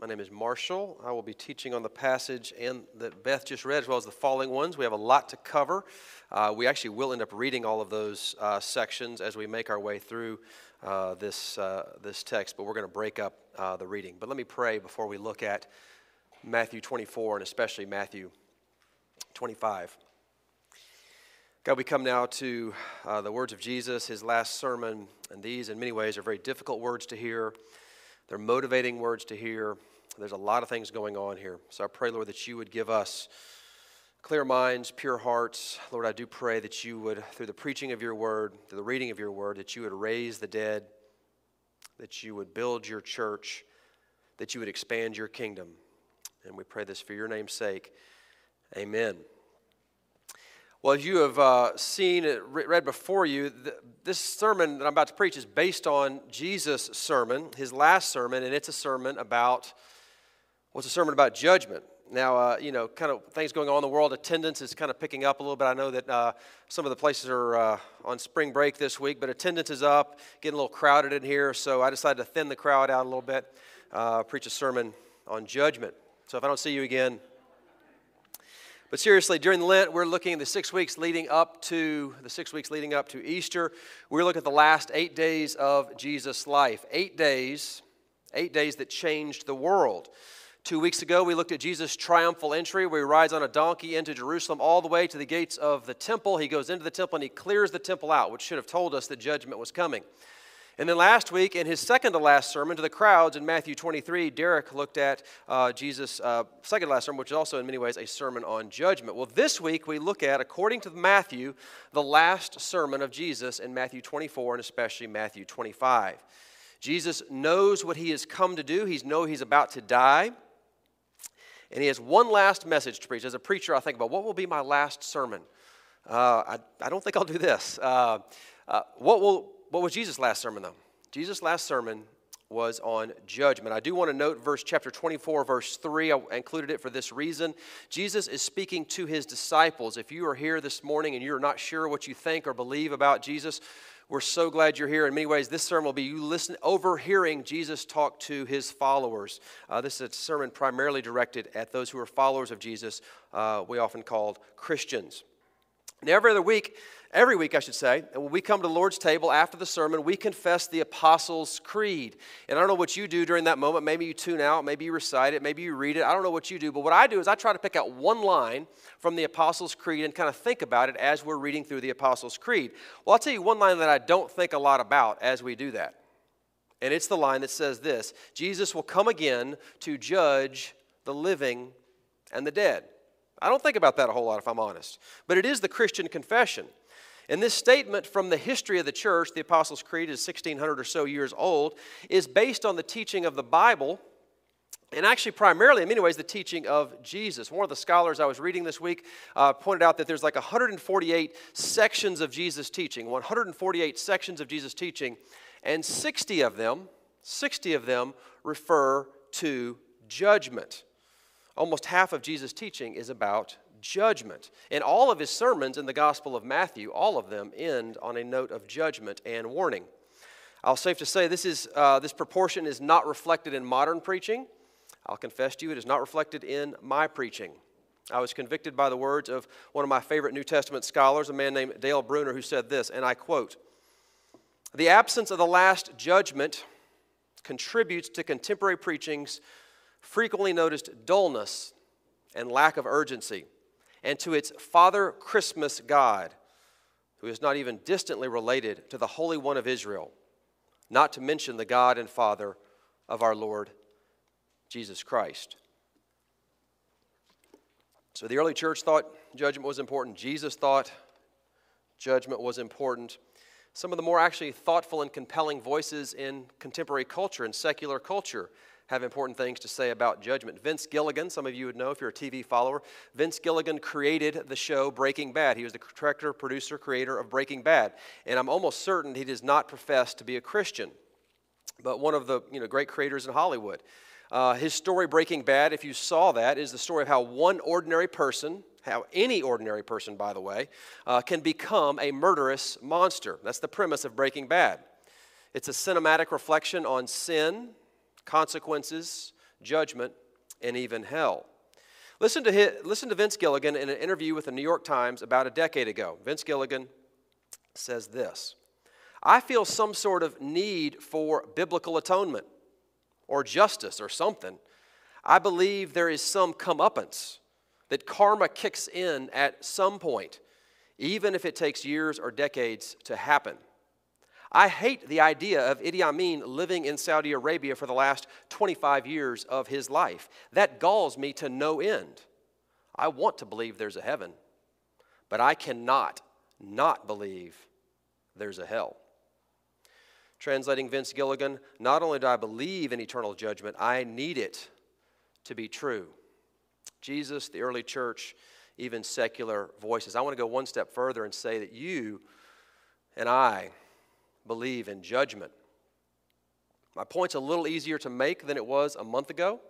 My name is Marshall. I will be teaching on the passage and that Beth just read, as well as the following ones. We have a lot to cover. Uh, we actually will end up reading all of those uh, sections as we make our way through uh, this, uh, this text, but we're going to break up uh, the reading. But let me pray before we look at Matthew 24 and especially Matthew 25. God, we come now to uh, the words of Jesus, his last sermon, and these, in many ways, are very difficult words to hear. They're motivating words to hear. There's a lot of things going on here. So I pray, Lord, that you would give us clear minds, pure hearts. Lord, I do pray that you would, through the preaching of your word, through the reading of your word, that you would raise the dead, that you would build your church, that you would expand your kingdom. And we pray this for your name's sake. Amen. Well, as you have uh, seen read before you, th- this sermon that I'm about to preach is based on Jesus' sermon, his last sermon, and it's a sermon about what's a sermon about judgment. Now, uh, you know, kind of things going on in the world. Attendance is kind of picking up a little bit. I know that uh, some of the places are uh, on spring break this week, but attendance is up, getting a little crowded in here. So I decided to thin the crowd out a little bit, uh, preach a sermon on judgment. So if I don't see you again, but seriously, during Lent, we're looking at the six weeks leading up to the six weeks leading up to Easter. We're looking at the last eight days of Jesus' life. Eight days, eight days that changed the world. Two weeks ago, we looked at Jesus' triumphal entry, where he rides on a donkey into Jerusalem all the way to the gates of the temple. He goes into the temple and he clears the temple out, which should have told us that judgment was coming. And then last week, in his second to last sermon to the crowds in Matthew 23, Derek looked at uh, Jesus' uh, second to last sermon, which is also in many ways a sermon on judgment. Well, this week we look at, according to Matthew, the last sermon of Jesus in Matthew 24 and especially Matthew 25. Jesus knows what he has come to do. He knows he's about to die. And he has one last message to preach. As a preacher, I think about what will be my last sermon. Uh, I, I, don't think I'll do this. Uh, uh, what will what was Jesus' last sermon, though? Jesus' last sermon was on judgment. I do want to note verse chapter 24 verse 3. I included it for this reason. Jesus is speaking to his disciples. If you are here this morning and you're not sure what you think or believe about Jesus, we're so glad you're here. In many ways, this sermon will be you listen, overhearing Jesus talk to his followers. Uh, this is a sermon primarily directed at those who are followers of Jesus, uh, we often called Christians. Now, every other week, every week, I should say, when we come to the Lord's table after the sermon, we confess the Apostles' Creed. And I don't know what you do during that moment. Maybe you tune out, maybe you recite it, maybe you read it. I don't know what you do, but what I do is I try to pick out one line from the Apostles' Creed and kind of think about it as we're reading through the Apostles' Creed. Well, I'll tell you one line that I don't think a lot about as we do that. And it's the line that says this Jesus will come again to judge the living and the dead. I don't think about that a whole lot, if I'm honest. But it is the Christian confession. And this statement from the history of the church, the Apostles' Creed is 1600 or so years old, is based on the teaching of the Bible and actually primarily in many ways the teaching of jesus. One of the scholars i was reading this week uh, pointed out that there's like 148 sections of jesus teaching 148 sections of jesus teaching and 60 of them 60 of them refer to judgment. Almost half of Jesus' teaching is about judgment. And all of his sermons in the Gospel of Matthew, all of them end on a note of judgment and warning. I'll safe to say this, is, uh, this proportion is not reflected in modern preaching. I'll confess to you, it is not reflected in my preaching. I was convicted by the words of one of my favorite New Testament scholars, a man named Dale Bruner, who said this, and I quote The absence of the last judgment contributes to contemporary preaching's frequently noticed dullness and lack of urgency, and to its Father Christmas God, who is not even distantly related to the Holy One of Israel, not to mention the God and Father of our Lord Jesus Christ. So the early church thought judgment was important. Jesus thought judgment was important. Some of the more actually thoughtful and compelling voices in contemporary culture and secular culture have important things to say about judgment. Vince Gilligan, some of you would know if you're a TV follower, Vince Gilligan created the show Breaking Bad. He was the director, producer, creator of Breaking Bad. And I'm almost certain he does not profess to be a Christian, but one of the you know, great creators in Hollywood. Uh, his story, Breaking Bad, if you saw that, is the story of how one ordinary person, how any ordinary person, by the way, uh, can become a murderous monster. That's the premise of Breaking Bad. It's a cinematic reflection on sin consequences, judgment, and even hell. Listen to, his, listen to Vince Gilligan in an interview with the New York Times about a decade ago. Vince Gilligan says this I feel some sort of need for biblical atonement or justice or something. I believe there is some comeuppance, that karma kicks in at some point, even if it takes years or decades to happen. I hate the idea of Idi Amin living in Saudi Arabia for the last 25 years of his life. That galls me to no end. I want to believe there's a heaven, but I cannot not believe there's a hell. Translating Vince Gilligan, not only do I believe in eternal judgment, I need it to be true. Jesus, the early church, even secular voices. I want to go one step further and say that you and I believe in judgment. My point's a little easier to make than it was a month ago.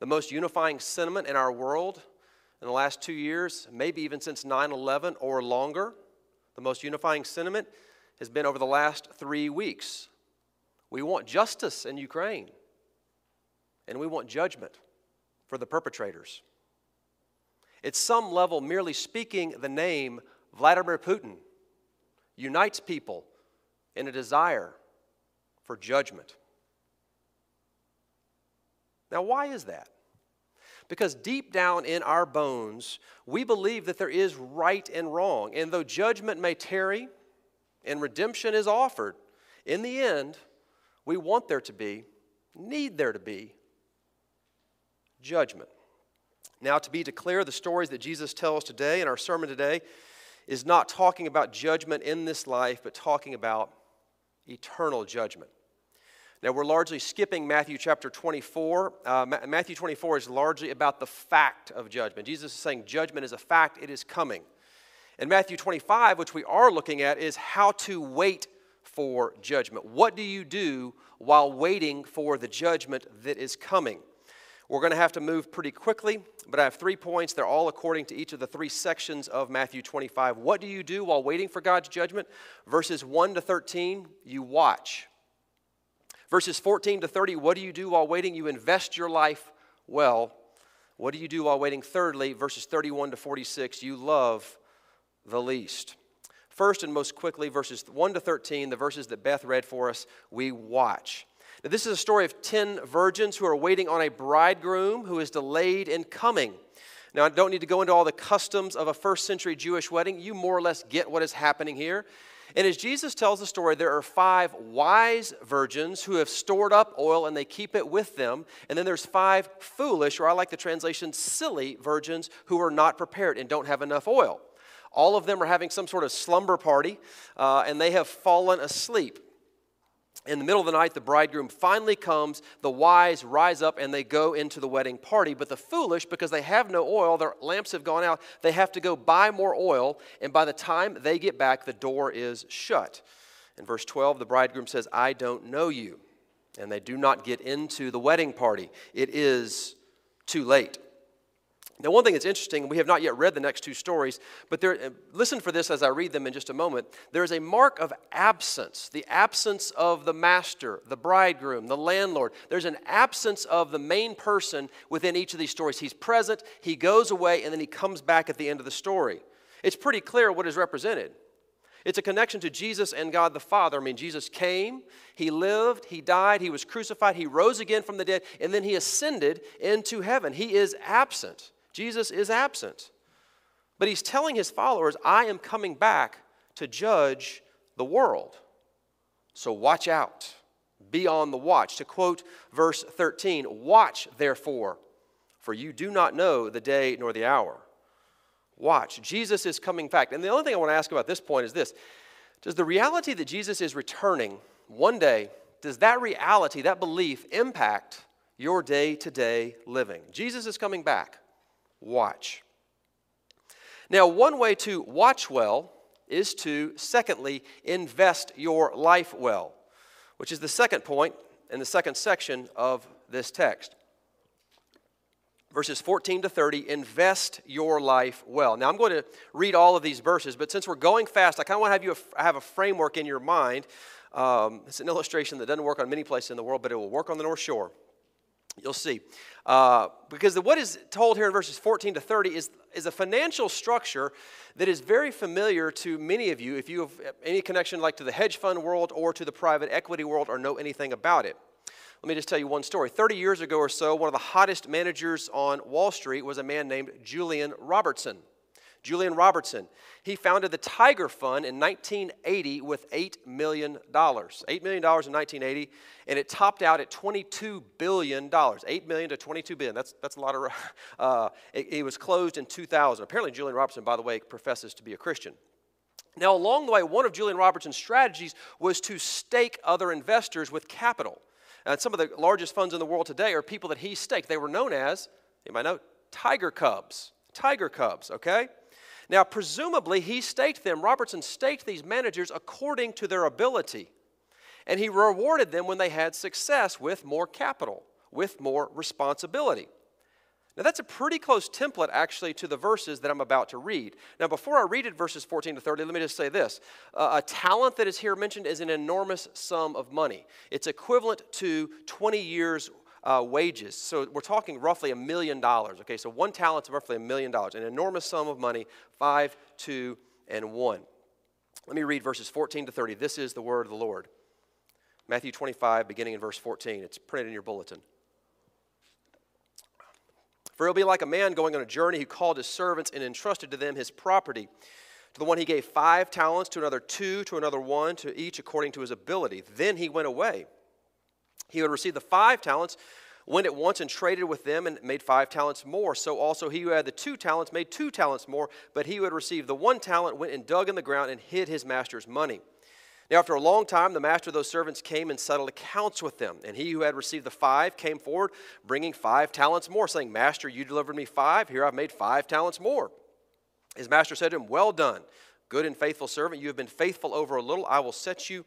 The most unifying sentiment in our world in the last two years, maybe even since 9 11 or longer, the most unifying sentiment has been over the last three weeks. We want justice in Ukraine, and we want judgment for the perpetrators. At some level, merely speaking the name Vladimir Putin unites people in a desire for judgment. Now, why is that? Because deep down in our bones, we believe that there is right and wrong. And though judgment may tarry and redemption is offered, in the end, we want there to be, need there to be, judgment. Now, to be declare, the stories that Jesus tells today in our sermon today is not talking about judgment in this life, but talking about eternal judgment. Now, we're largely skipping Matthew chapter 24. Uh, Matthew 24 is largely about the fact of judgment. Jesus is saying judgment is a fact, it is coming. And Matthew 25, which we are looking at, is how to wait for judgment. What do you do while waiting for the judgment that is coming? We're going to have to move pretty quickly, but I have three points. They're all according to each of the three sections of Matthew 25. What do you do while waiting for God's judgment? Verses 1 to 13, you watch. Verses 14 to 30, what do you do while waiting? You invest your life well. What do you do while waiting? Thirdly, verses 31 to 46, you love the least. First and most quickly, verses 1 to 13, the verses that Beth read for us, we watch. This is a story of 10 virgins who are waiting on a bridegroom who is delayed in coming. Now, I don't need to go into all the customs of a first century Jewish wedding. You more or less get what is happening here. And as Jesus tells the story, there are five wise virgins who have stored up oil and they keep it with them. And then there's five foolish, or I like the translation, silly virgins who are not prepared and don't have enough oil. All of them are having some sort of slumber party uh, and they have fallen asleep in the middle of the night, the bridegroom finally comes. The wise rise up and they go into the wedding party. But the foolish, because they have no oil, their lamps have gone out, they have to go buy more oil. And by the time they get back, the door is shut. In verse 12, the bridegroom says, I don't know you. And they do not get into the wedding party. It is too late. Now, one thing that's interesting, we have not yet read the next two stories, but there, uh, listen for this as I read them in just a moment. There is a mark of absence, the absence of the master, the bridegroom, the landlord. There's an absence of the main person within each of these stories. He's present, he goes away, and then he comes back at the end of the story. It's pretty clear what is represented. It's a connection to Jesus and God the Father. I mean, Jesus came, He lived, He died, He was crucified, He rose again from the dead, and then He ascended into heaven. He is absent. Jesus is absent. But he's telling his followers, I am coming back to judge the world. So watch out. Be on the watch. To quote verse 13, watch therefore, for you do not know the day nor the hour. Watch. Jesus is coming back. And the only thing I want to ask about this point is this Does the reality that Jesus is returning one day, does that reality, that belief, impact your day to day living? Jesus is coming back watch. Now, one way to watch well is to, secondly, invest your life well, which is the second point in the second section of this text. Verses 14 to 30, invest your life well. Now, I'm going to read all of these verses, but since we're going fast, I kind of want to have you have a framework in your mind. Um, it's an illustration that doesn't work on many places in the world, but it will work on the North Shore. You'll see. Uh, because the, what is told here in verses 14 to 30 is, is a financial structure that is very familiar to many of you if you have any connection like to the hedge fund world or to the private equity world or know anything about it. Let me just tell you one story. 30 years ago or so, one of the hottest managers on Wall Street was a man named Julian Robertson. Julian Robertson. He founded the Tiger Fund in 1980 with $8 million. $8 million in 1980, and it topped out at $22 billion. 8 million to 22 billion. That's, that's a lot of. Uh, it, it was closed in 2000. Apparently, Julian Robertson, by the way, professes to be a Christian. Now, along the way, one of Julian Robertson's strategies was to stake other investors with capital. And some of the largest funds in the world today are people that he staked. They were known as, you might know, Tiger Cubs. Tiger Cubs, okay? Now, presumably, he staked them, Robertson staked these managers according to their ability. And he rewarded them when they had success with more capital, with more responsibility. Now, that's a pretty close template, actually, to the verses that I'm about to read. Now, before I read it, verses 14 to 30, let me just say this. Uh, a talent that is here mentioned is an enormous sum of money. It's equivalent to 20 years' uh, wages. So we're talking roughly a million dollars. Okay, so one talent's roughly a million dollars, an enormous sum of money, five, two, and one. Let me read verses 14 to 30. This is the word of the Lord. Matthew 25, beginning in verse 14. It's printed in your bulletin. For it'll be like a man going on a journey who called his servants and entrusted to them his property. To the one he gave five talents, to another two, to another one, to each according to his ability. Then he went away. He would receive the five talents, went at once and traded with them and made five talents more. So also he who had the two talents made two talents more, but he who had received the one talent went and dug in the ground and hid his master's money. Now, after a long time, the master of those servants came and settled accounts with them. And he who had received the five came forward, bringing five talents more, saying, Master, you delivered me five. Here I've made five talents more. His master said to him, Well done, good and faithful servant. You have been faithful over a little. I will set you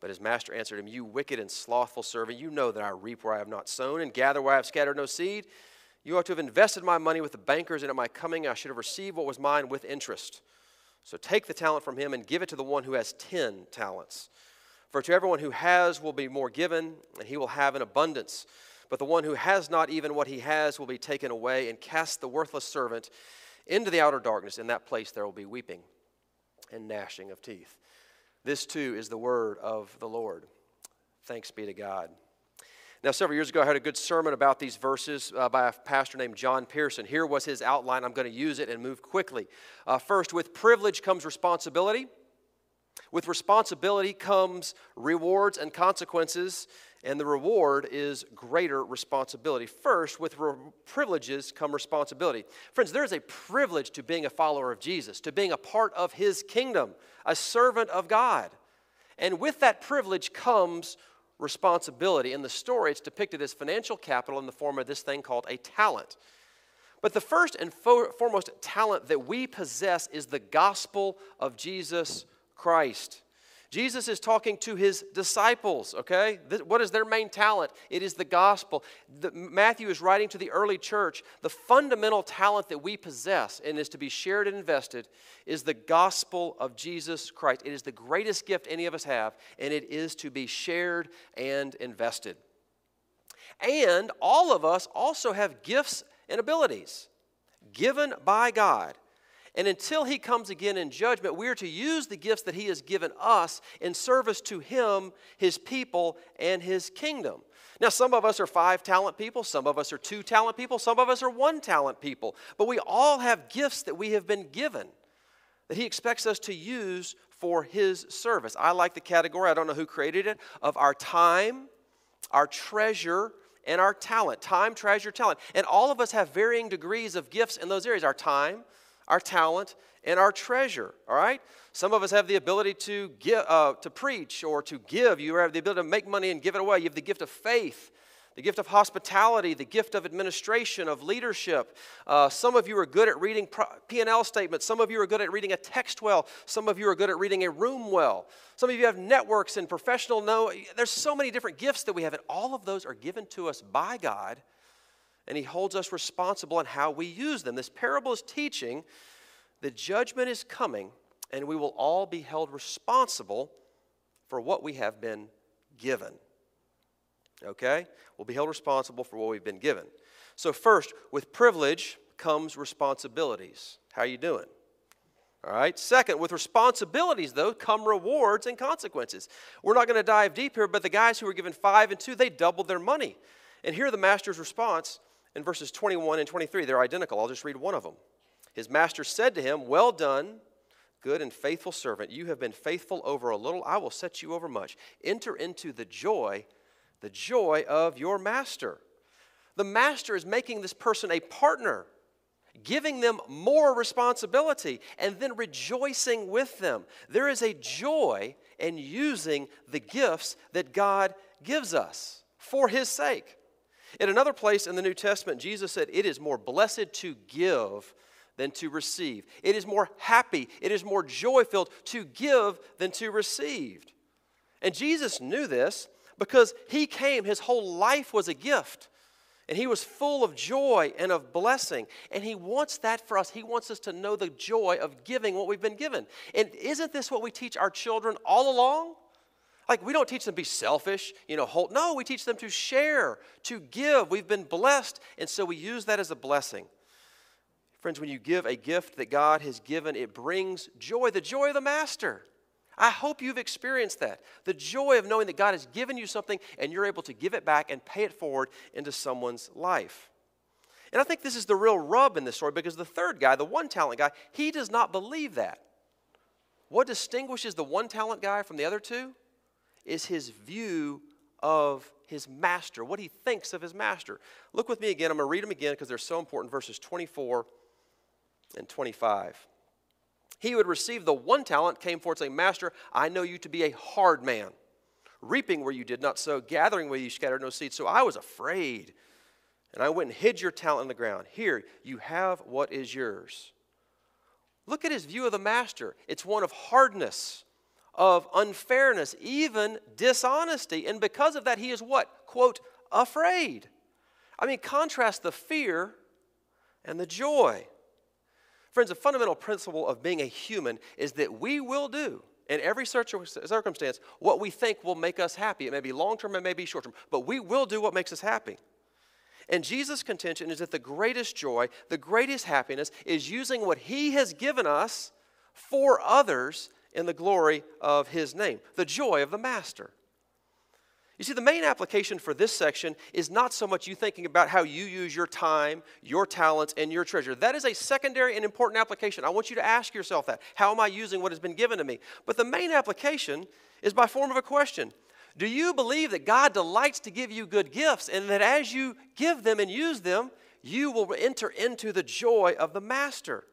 But his master answered him, You wicked and slothful servant, you know that I reap where I have not sown and gather where I have scattered no seed. You ought to have invested my money with the bankers, and at my coming I should have received what was mine with interest. So take the talent from him and give it to the one who has ten talents. For to everyone who has will be more given, and he will have an abundance. But the one who has not even what he has will be taken away, and cast the worthless servant into the outer darkness. In that place there will be weeping and gnashing of teeth. This too is the word of the Lord. Thanks be to God. Now, several years ago, I heard a good sermon about these verses uh, by a pastor named John Pearson. Here was his outline. I'm going to use it and move quickly. Uh, first, with privilege comes responsibility. With responsibility comes rewards and consequences, and the reward is greater responsibility. First, with re- privileges come responsibility. Friends, there is a privilege to being a follower of Jesus, to being a part of his kingdom, a servant of God. And with that privilege comes responsibility. In the story, it's depicted as financial capital in the form of this thing called a talent. But the first and fo- foremost talent that we possess is the gospel of Jesus Christ. Jesus is talking to his disciples, okay? What is their main talent? It is the gospel. The, Matthew is writing to the early church. The fundamental talent that we possess and is to be shared and invested is the gospel of Jesus Christ. It is the greatest gift any of us have, and it is to be shared and invested. And all of us also have gifts and abilities given by God and until he comes again in judgment, we are to use the gifts that he has given us in service to him, his people, and his kingdom. Now, some of us are five talent people, some of us are two talent people, some of us are one talent people, but we all have gifts that we have been given that he expects us to use for his service. I like the category, I don't know who created it, of our time, our treasure, and our talent. Time, treasure, talent. And all of us have varying degrees of gifts in those areas our time, our talent, and our treasure. All right? Some of us have the ability to give, uh, to preach or to give. You have the ability to make money and give it away. You have the gift of faith, the gift of hospitality, the gift of administration, of leadership. Uh, some of you are good at reading P&L statements. Some of you are good at reading a text well. Some of you are good at reading a room well. Some of you have networks and professional know. There's so many different gifts that we have, and all of those are given to us by God, and He holds us responsible on how we use them. This parable is teaching that judgment is coming, and we will all be held responsible for what we have been given okay? We'll be held responsible for what we've been given. So first, with privilege comes responsibilities. How you doing? All right. Second, with responsibilities, though, come rewards and consequences. We're not going to dive deep here, but the guys who were given five and two, they doubled their money. And here the master's response in verses 21 and 23. They're identical. I'll just read one of them. His master said to him, Well done, good and faithful servant. You have been faithful over a little. I will set you over much. Enter into the joy the joy of your master. The master is making this person a partner, giving them more responsibility, and then rejoicing with them. There is a joy in using the gifts that God gives us for his sake. In another place in the New Testament, Jesus said, It is more blessed to give than to receive. It is more happy, it is more joy filled to give than to receive. And Jesus knew this, because he came, his whole life was a gift. And he was full of joy and of blessing. And he wants that for us. He wants us to know the joy of giving what we've been given. And isn't this what we teach our children all along? Like, we don't teach them to be selfish, you know, hold. No, we teach them to share, to give. We've been blessed, and so we use that as a blessing. Friends, when you give a gift that God has given, it brings joy, the joy of the Master. I hope you've experienced that. The joy of knowing that God has given you something and you're able to give it back and pay it forward into someone's life. And I think this is the real rub in this story because the third guy, the one talent guy, he does not believe that. What distinguishes the one talent guy from the other two is his view of his master, what he thinks of his master. Look with me again. I'm going to read them again because they're so important verses 24 and 25. He who had received the one talent came forth saying, Master, I know you to be a hard man, reaping where you did not sow, gathering where you scattered no seed. So I was afraid, and I went and hid your talent in the ground. Here, you have what is yours. Look at his view of the master. It's one of hardness, of unfairness, even dishonesty. And because of that, he is what? Quote, afraid. I mean, contrast the fear and the joy. Friends, a fundamental principle of being a human is that we will do in every circumstance what we think will make us happy. It may be long term, it may be short term, but we will do what makes us happy. And Jesus' contention is that the greatest joy, the greatest happiness, is using what He has given us for others in the glory of His name, the joy of the Master. You see, the main application for this section is not so much you thinking about how you use your time, your talents, and your treasure. That is a secondary and important application. I want you to ask yourself that. How am I using what has been given to me? But the main application is by form of a question. Do you believe that God delights to give you good gifts and that as you give them and use them, you will enter into the joy of the Master?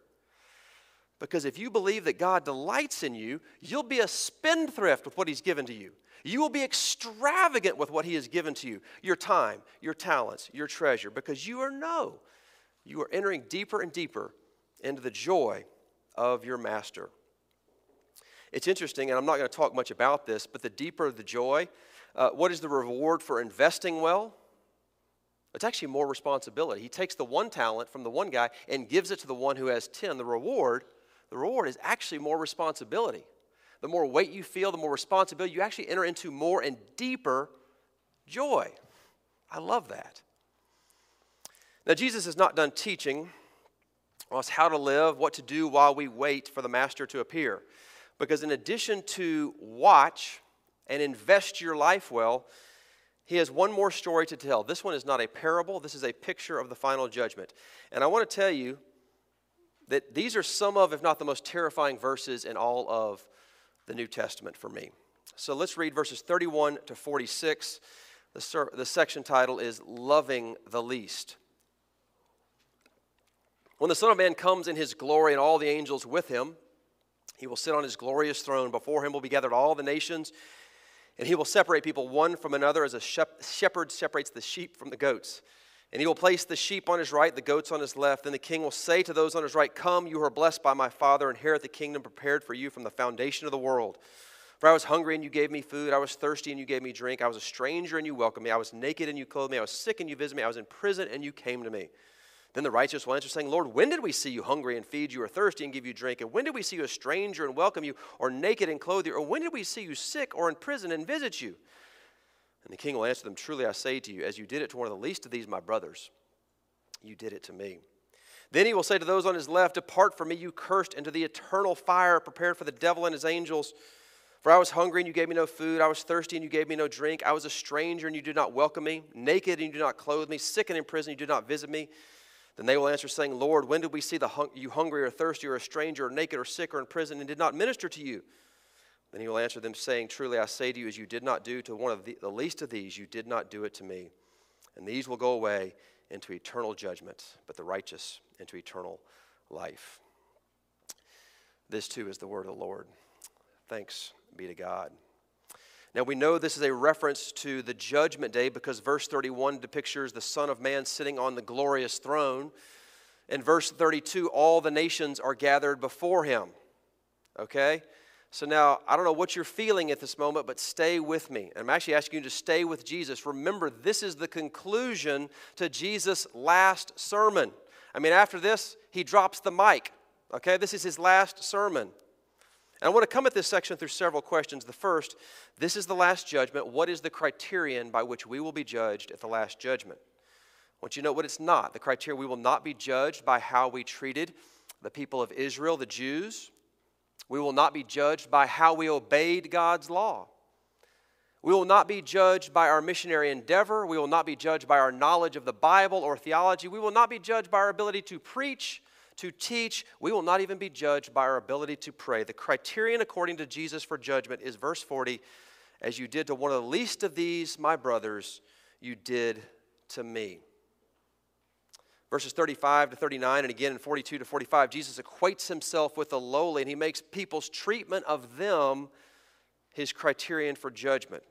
Because if you believe that God delights in you, you'll be a spendthrift with what He's given to you. You will be extravagant with what He has given to you your time, your talents, your treasure, because you are no. you are entering deeper and deeper into the joy of your Master. It's interesting, and I'm not going to talk much about this, but the deeper the joy, uh, what is the reward for investing well? It's actually more responsibility. He takes the one talent from the one guy and gives it to the one who has 10. The reward, the reward is actually more responsibility the more weight you feel, the more responsibility, you actually enter into more and deeper joy. I love that. Now, Jesus is not done teaching us how to live, what to do while we wait for the Master to appear. Because in addition to watch and invest your life well, he has one more story to tell. This one is not a parable, this is a picture of the final judgment. And I want to tell you that these are some of, if not the most terrifying verses in all of the New Testament for me. So let's read verses 31 to 46. The, ser- the section title is Loving the Least. When the Son of Man comes in his glory and all the angels with him, he will sit on his glorious throne. Before him will be gathered all the nations, And he will separate people one from another as a shepherd separates the sheep from the goats. And he will place the sheep on his right, the goats on his left. Then the king will say to those on his right, Come, you who are blessed by my Father, inherit the kingdom prepared for you from the foundation of the world. For I was hungry and you gave me food. I was thirsty and you gave me drink. I was a stranger and you welcomed me. I was naked and you clothed me. I was sick and you visited me. I was in prison and you came to me. Then the righteous will answer, saying, Lord, when did we see you hungry and feed you, or thirsty and give you drink? And when did we see you a stranger and welcome you, or naked and clothe you? Or when did we see you sick or in prison and visit you? And the king will answer them, Truly I say to you, as you did it to one of the least of these, my brothers, you did it to me. Then he will say to those on his left, Depart from me, you cursed, into the eternal fire prepared for the devil and his angels. For I was hungry and you gave me no food. I was thirsty and you gave me no drink. I was a stranger and you did not welcome me. Naked and you did not clothe me. Sick and in prison you did not visit me. Then they will answer, saying, Lord, when did we see hung- you hungry or thirsty or a stranger or naked or sick or in prison and did not minister to you? Then he will answer them, saying, Truly I say to you, as you did not do to one of the, the least of these, you did not do it to me. And these will go away into eternal judgment, but the righteous into eternal life. This too is the word of the Lord. Thanks be to God. Now we know this is a reference to the judgment day because verse 31 depicts the Son of Man sitting on the glorious throne. In verse 32, all the nations are gathered before him. Okay? So now, I don't know what you're feeling at this moment, but stay with me. And I'm actually asking you to stay with Jesus. Remember, this is the conclusion to Jesus' last sermon. I mean, after this, he drops the mic. Okay? This is his last sermon. And I want to come at this section through several questions. The first, this is the last judgment. What is the criterion by which we will be judged at the last judgment? I want you to know what it's not. The criteria we will not be judged by how we treated the people of Israel, the Jews. We will not be judged by how we obeyed God's law. We will not be judged by our missionary endeavor. We will not be judged by our knowledge of the Bible or theology. We will not be judged by our ability to preach to teach. We will not even be judged by our ability to pray. The criterion, according to Jesus, for judgment is verse 40 As you did to one of the least of these, my brothers, you did to me. Verses 35 to 39, and again in 42 to 45, Jesus equates himself with the lowly, and he makes people's treatment of them his criterion for judgment,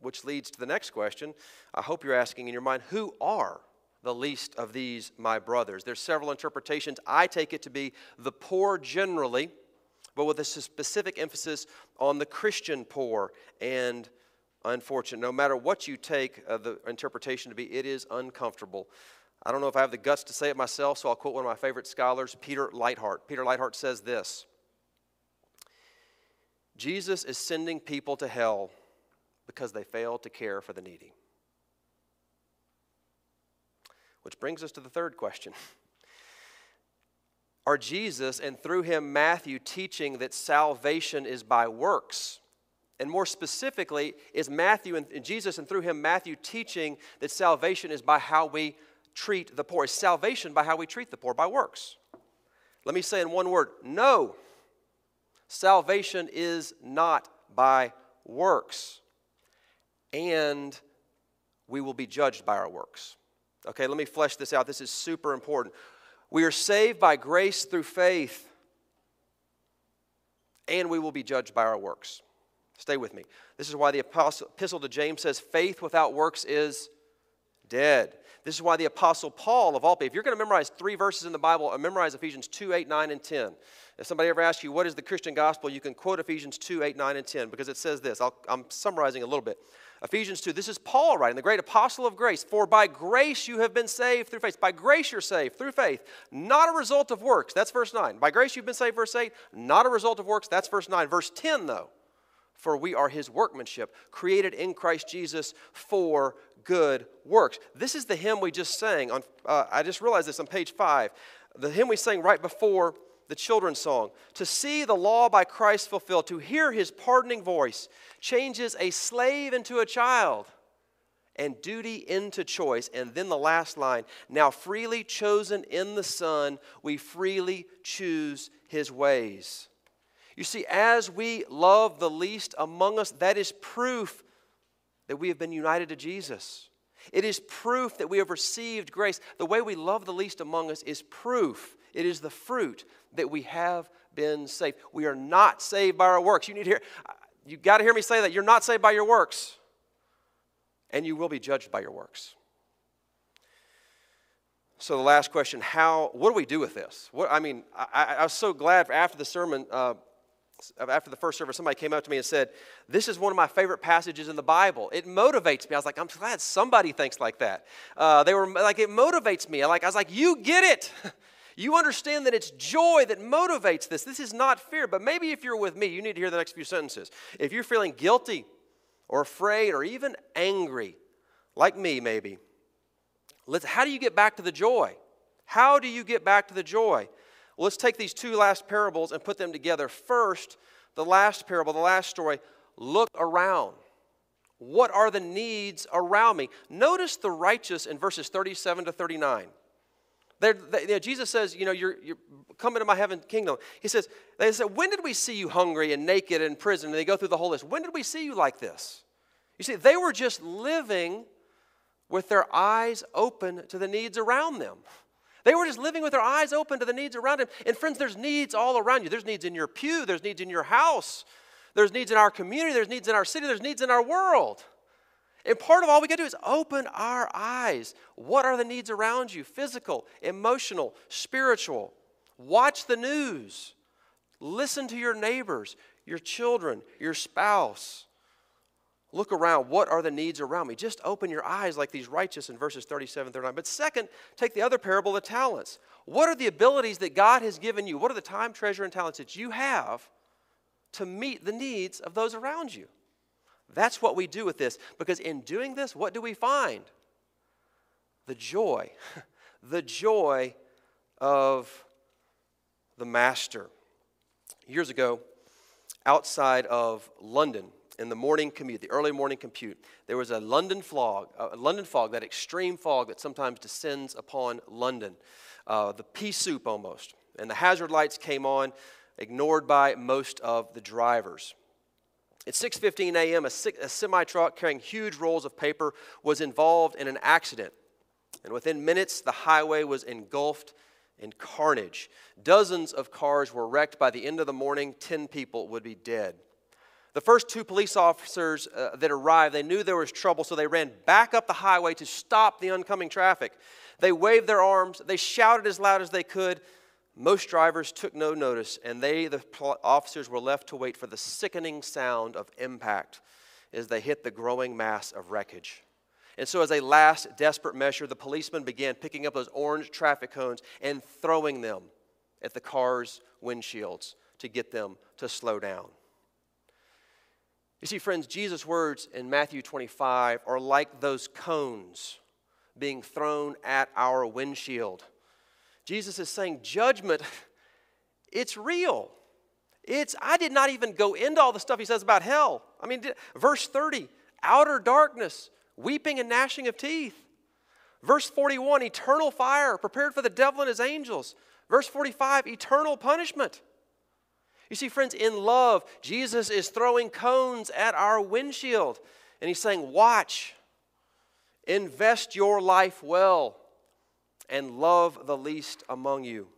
which leads to the next question. I hope you're asking in your mind who are the least of these my brothers. There's several interpretations. I take it to be the poor generally, but with a specific emphasis on the Christian poor and unfortunate. No matter what you take uh, the interpretation to be, it is uncomfortable. I don't know if I have the guts to say it myself, so I'll quote one of my favorite scholars, Peter Leithart. Peter Leithart says this Jesus is sending people to hell because they fail to care for the needy. Which brings us to the third question. Are Jesus and through him Matthew teaching that salvation is by works? And more specifically, is Matthew and Jesus and through him Matthew teaching that salvation is by how we treat the poor? Is salvation by how we treat the poor? By works? Let me say in one word no. Salvation is not by works. And we will be judged by our works. Okay, let me flesh this out. This is super important. We are saved by grace through faith, and we will be judged by our works. Stay with me. This is why the epistle to James says faith without works is dead. This is why the apostle Paul, of all people, if you're going to memorize three verses in the Bible, uh, memorize Ephesians 2, 8, 9, and 10. If somebody ever asks you, what is the Christian gospel, you can quote Ephesians 2, 8, 9, and 10 because it says this. i am summarizing a little bit. Ephesians 2, this is Paul writing, the great apostle of grace. For by grace you have been saved through faith. By grace you're saved through faith, not a result of works. That's verse 9. By grace you've been saved, verse 8, not a result of works. That's verse 9. Verse 10, though, for we are his workmanship, created in Christ Jesus for good works. This is the hymn we just sang. On, uh, I just realized this on page 5. The hymn we sang right before the children's song. To see the law by Christ fulfilled, to hear his pardoning voice, changes a slave into a child and duty into choice. And then the last line now freely chosen in the Son, we freely choose his ways. You see, as we love the least among us, that is proof that we have been united to Jesus. It is proof that we have received grace. The way we love the least among us is proof it is the fruit that we have been saved. We are not saved by our works. You need to hear, You got to hear me say that. You're not saved by your works, and you will be judged by your works. So the last question: How? What do we do with this? What I mean, I, I was so glad after the sermon. Uh, after the first service, somebody came up to me and said, This is one of my favorite passages in the Bible. It motivates me. I was like, I'm glad somebody thinks like that. Uh, they were like, It motivates me. I, like, I was like, You get it. You understand that it's joy that motivates this. This is not fear. But maybe if you're with me, you need to hear the next few sentences. If you're feeling guilty or afraid or even angry, like me maybe, let's, how do you get back to the joy? How do you get back to the joy? Well, let's take these two last parables and put them together. First, the last parable, the last story look around. What are the needs around me? Notice the righteous in verses 37 to 39. They, you know, Jesus says, you know, you're, you're coming to my heaven kingdom. He says, they said, when did we see you hungry and naked and in prison? And they go through the whole list. When did we see you like this? You see, they were just living with their eyes open to the needs around them. They were just living with their eyes open to the needs around them. And friends, there's needs all around you. There's needs in your pew, there's needs in your house, there's needs in our community, there's needs in our city, there's needs in our world. And part of all we got to do is open our eyes. What are the needs around you? Physical, emotional, spiritual. Watch the news. Listen to your neighbors, your children, your spouse. Look around. What are the needs around me? Just open your eyes like these righteous in verses 37 39. But second, take the other parable, the talents. What are the abilities that God has given you? What are the time, treasure, and talents that you have to meet the needs of those around you? That's what we do with this. Because in doing this, what do we find? The joy. the joy of the Master. Years ago, outside of London, in the morning commute, the early morning commute, there was a London fog, a London fog, that extreme fog that sometimes descends upon London, uh, the pea soup almost. And the hazard lights came on, ignored by most of the drivers. At 6:15 a.m., a, a semi truck carrying huge rolls of paper was involved in an accident, and within minutes, the highway was engulfed in carnage. Dozens of cars were wrecked. By the end of the morning, 10 people would be dead. The first two police officers uh, that arrived, they knew there was trouble, so they ran back up the highway to stop the oncoming traffic. They waved their arms, they shouted as loud as they could, most drivers took no notice, and they, the officers, were left to wait for the sickening sound of impact as they hit the growing mass of wreckage. And so, as a last desperate measure, the policemen began picking up those orange traffic cones and throwing them at the car's windshields to get them to slow down. You see, friends, Jesus' words in Matthew 25 are like those cones being thrown at our windshield. Jesus is saying judgment, it's real. It's, I did not even go into all the stuff he says about hell. I mean, verse 30, outer darkness, weeping and gnashing of teeth. Verse 41, eternal fire prepared for the devil and his angels. Verse 45, eternal punishment. You see, friends, in love, Jesus is throwing cones at our windshield. And he's saying, Watch, invest your life well and love the least among you.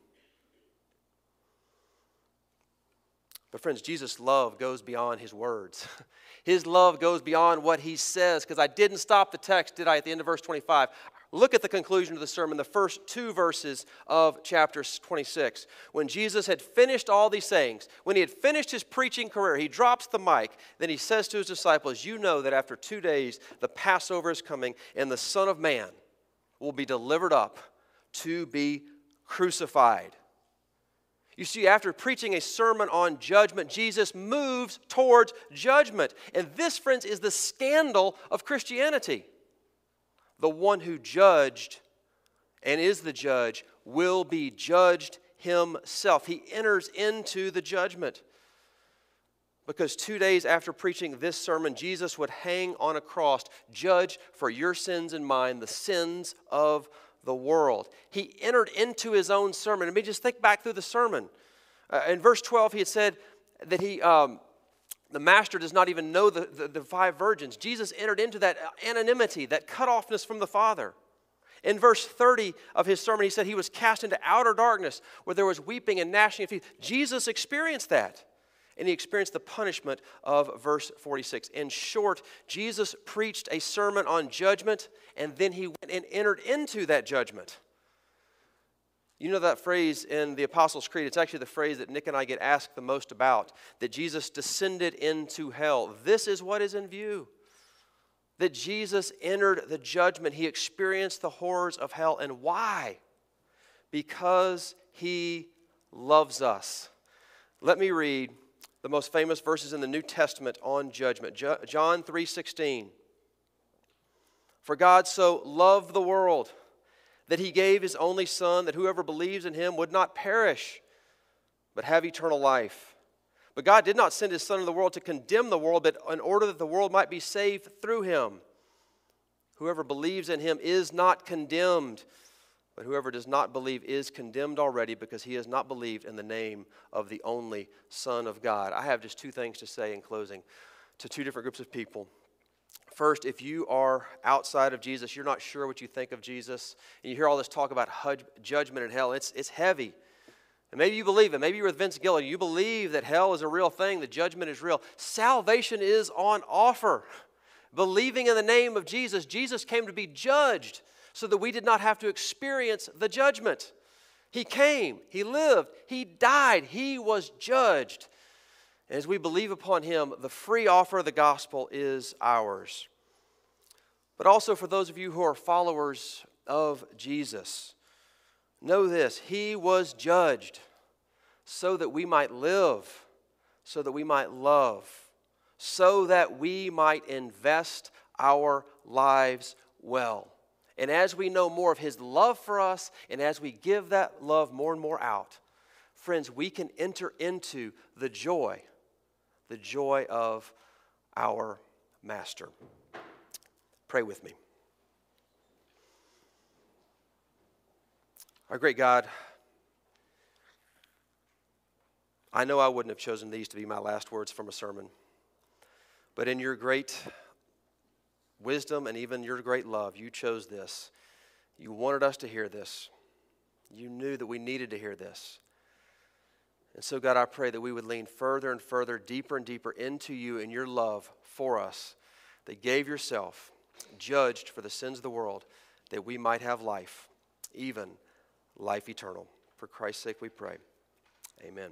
But, friends, Jesus' love goes beyond his words. His love goes beyond what he says, because I didn't stop the text, did I, at the end of verse 25? Look at the conclusion of the sermon, the first two verses of chapter 26. When Jesus had finished all these sayings, when he had finished his preaching career, he drops the mic. Then he says to his disciples, You know that after two days the Passover is coming, and the Son of Man will be delivered up to be crucified. You see, after preaching a sermon on judgment, Jesus moves towards judgment. And this, friends, is the scandal of Christianity. The one who judged and is the judge will be judged himself. He enters into the judgment. Because two days after preaching this sermon, Jesus would hang on a cross, judge for your sins and mine, the sins of the world. He entered into his own sermon. Let me just think back through the sermon. Uh, in verse 12, he had said that he, um, the master does not even know the, the, the five virgins. Jesus entered into that anonymity, that cutoffness from the Father. In verse 30 of his sermon, he said he was cast into outer darkness where there was weeping and gnashing of teeth. Jesus experienced that. and he experienced the punishment of verse 46. In short, Jesus preached a sermon on judgment, and then he went and entered into that judgment. You know that phrase in the Apostles' Creed? It's actually the phrase that Nick and I get asked the most about that Jesus descended into hell. This is what is in view. That Jesus entered the judgment, he experienced the horrors of hell. And why? Because he loves us. Let me read the most famous verses in the New Testament on judgment. John 3:16. For God so loved the world that he gave his only son that whoever believes in him would not perish but have eternal life. But God did not send his son into the world to condemn the world but in order that the world might be saved through him. Whoever believes in him is not condemned but whoever does not believe is condemned already because he has not believed in the name of the only Son of God. I have just two things to say in closing to two different groups of people. First, if you are outside of Jesus, you're not sure what you think of Jesus, and you hear all this talk about judgment and hell, it's, it's heavy. And maybe you believe it. Maybe you're with Vince Gilligan. You believe that hell is a real thing, that judgment is real. Salvation is on offer. Believing in the name of Jesus, Jesus came to be judged so that we did not have to experience the judgment. He came, He lived, He died, He was judged. As we believe upon Him, the free offer of the gospel is ours. But also for those of you who are followers of Jesus, know this He was judged so that we might live, so that we might love, so that we might invest our lives well. And as we know more of His love for us, and as we give that love more and more out, friends, we can enter into the joy, the joy of our Master. Pray with me. Our great God, I know I wouldn't have chosen these to be my last words from a sermon, but in your great wisdom and even your great love, you chose this. You wanted us to hear this. You knew that we needed to hear this. And so, God, I pray that we would lean further and further, deeper and deeper into you and your love for us, that gave yourself, judged for the sins of the world, that we might have life, even life eternal. For Christ's sake we pray. Amen.